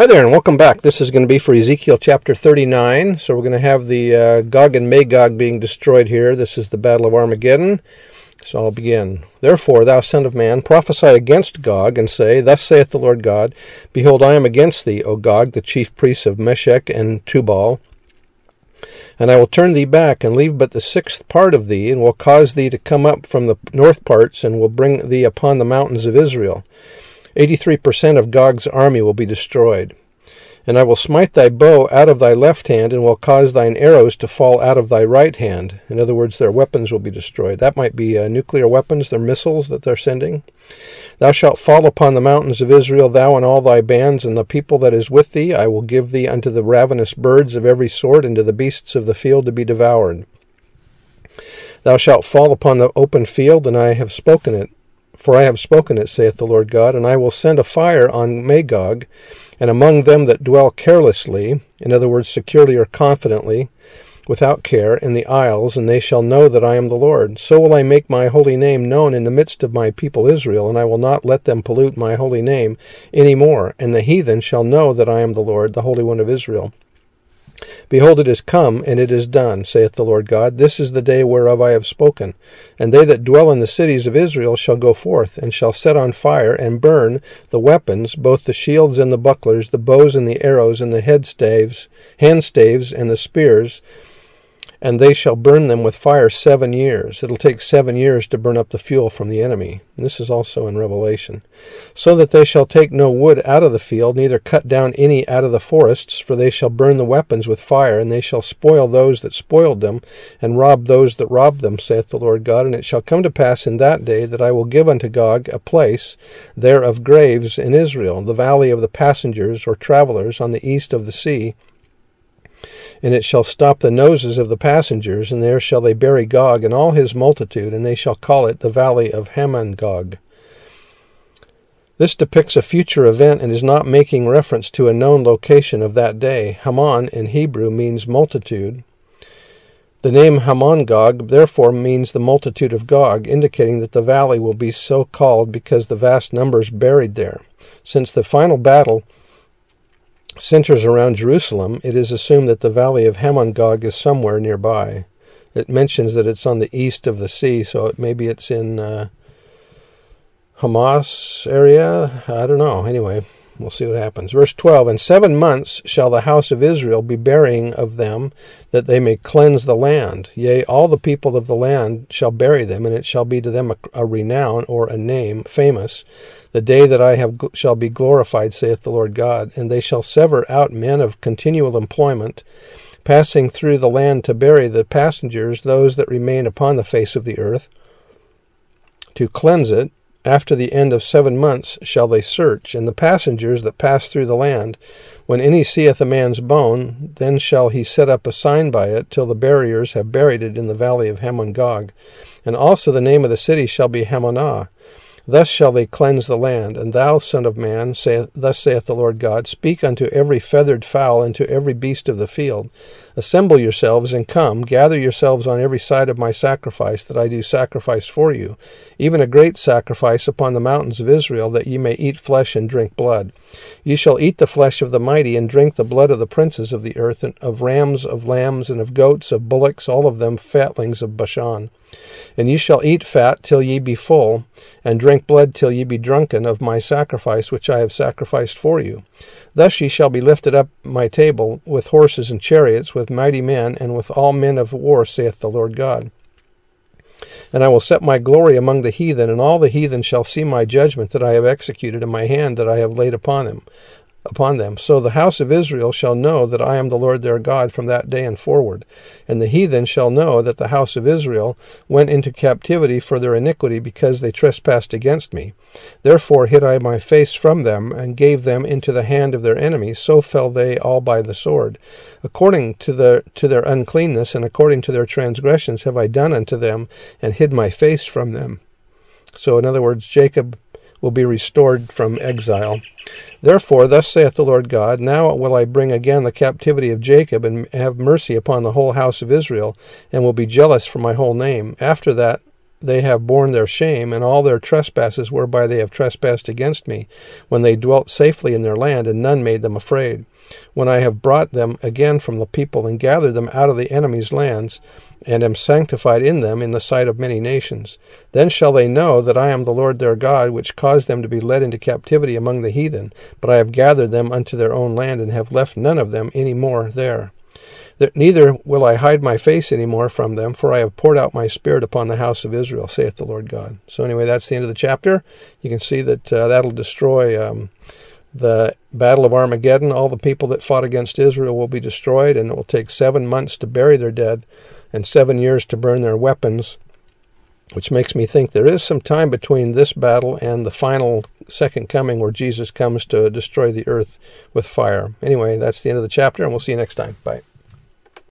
Hi there, and welcome back. This is going to be for Ezekiel chapter 39. So we're going to have the uh, Gog and Magog being destroyed here. This is the Battle of Armageddon. So I'll begin. Therefore, thou son of man, prophesy against Gog, and say, Thus saith the Lord God, Behold, I am against thee, O Gog, the chief priest of Meshech and Tubal. And I will turn thee back, and leave but the sixth part of thee, and will cause thee to come up from the north parts, and will bring thee upon the mountains of Israel. 83% of Gog's army will be destroyed. And I will smite thy bow out of thy left hand, and will cause thine arrows to fall out of thy right hand. In other words, their weapons will be destroyed. That might be uh, nuclear weapons, their missiles that they're sending. Thou shalt fall upon the mountains of Israel, thou and all thy bands, and the people that is with thee. I will give thee unto the ravenous birds of every sort, and to the beasts of the field to be devoured. Thou shalt fall upon the open field, and I have spoken it. For I have spoken it, saith the Lord God, and I will send a fire on Magog, and among them that dwell carelessly, in other words, securely or confidently, without care, in the isles, and they shall know that I am the Lord. So will I make my holy name known in the midst of my people Israel, and I will not let them pollute my holy name any more, and the heathen shall know that I am the Lord, the Holy One of Israel. Behold, it is come, and it is done, saith the Lord God. This is the day whereof I have spoken. And they that dwell in the cities of Israel shall go forth, and shall set on fire, and burn the weapons, both the shields and the bucklers, the bows and the arrows, and the headstaves, handstaves, and the spears, and they shall burn them with fire seven years. It'll take seven years to burn up the fuel from the enemy. This is also in Revelation. So that they shall take no wood out of the field, neither cut down any out of the forests, for they shall burn the weapons with fire, and they shall spoil those that spoiled them, and rob those that robbed them, saith the Lord God. And it shall come to pass in that day that I will give unto Gog a place there of graves in Israel, the valley of the passengers or travelers on the east of the sea and it shall stop the noses of the passengers, and there shall they bury Gog and all his multitude, and they shall call it the valley of Hamon-Gog. This depicts a future event and is not making reference to a known location of that day. Hamon in Hebrew means multitude. The name Hamon-Gog therefore means the multitude of Gog, indicating that the valley will be so called because the vast numbers buried there. Since the final battle centers around Jerusalem, it is assumed that the valley of Hamon-Gog is somewhere nearby. It mentions that it's on the east of the sea, so it, maybe it's in uh, Hamas area. I don't know. Anyway, we'll see what happens. Verse 12 In seven months shall the house of Israel be burying of them, that they may cleanse the land. Yea, all the people of the land shall bury them, and it shall be to them a, a renown or a name, famous the day that I have shall be glorified, saith the Lord God, and they shall sever out men of continual employment, passing through the land to bury the passengers, those that remain upon the face of the earth, to cleanse it. After the end of seven months shall they search, and the passengers that pass through the land. When any seeth a man's bone, then shall he set up a sign by it, till the buriers have buried it in the valley of Hamon-Gog. And also the name of the city shall be Hamonah Thus shall they cleanse the land. And thou, son of man, saith, thus saith the Lord God, speak unto every feathered fowl and to every beast of the field. Assemble yourselves and come, gather yourselves on every side of my sacrifice that I do sacrifice for you, even a great sacrifice upon the mountains of Israel, that ye may eat flesh and drink blood. Ye shall eat the flesh of the mighty, and drink the blood of the princes of the earth, and of rams, of lambs, and of goats, of bullocks, all of them fatlings of Bashan. And ye shall eat fat till ye be full, and drink blood till ye be drunken of my sacrifice which I have sacrificed for you. Thus ye shall be lifted up my table with horses and chariots, with mighty men, and with all men of war, saith the Lord God. And I will set my glory among the heathen, and all the heathen shall see my judgment that I have executed in my hand that I have laid upon them. Upon them. So the house of Israel shall know that I am the Lord their God from that day and forward. And the heathen shall know that the house of Israel went into captivity for their iniquity because they trespassed against me. Therefore hid I my face from them, and gave them into the hand of their enemies. So fell they all by the sword. According to, the, to their uncleanness and according to their transgressions have I done unto them, and hid my face from them. So, in other words, Jacob will be restored from exile. Therefore, thus saith the Lord God, Now will I bring again the captivity of Jacob, and have mercy upon the whole house of Israel, and will be jealous for my whole name. After that they have borne their shame, and all their trespasses whereby they have trespassed against me, when they dwelt safely in their land, and none made them afraid. When I have brought them again from the people, and gathered them out of the enemy's lands, and am sanctified in them in the sight of many nations. Then shall they know that I am the Lord their God, which caused them to be led into captivity among the heathen, but I have gathered them unto their own land, and have left none of them any more there. Neither will I hide my face any more from them, for I have poured out my spirit upon the house of Israel, saith the Lord God. So, anyway, that's the end of the chapter. You can see that uh, that'll destroy um, the Battle of Armageddon. All the people that fought against Israel will be destroyed, and it will take seven months to bury their dead and seven years to burn their weapons, which makes me think there is some time between this battle and the final second coming where Jesus comes to destroy the earth with fire. Anyway, that's the end of the chapter, and we'll see you next time. Bye.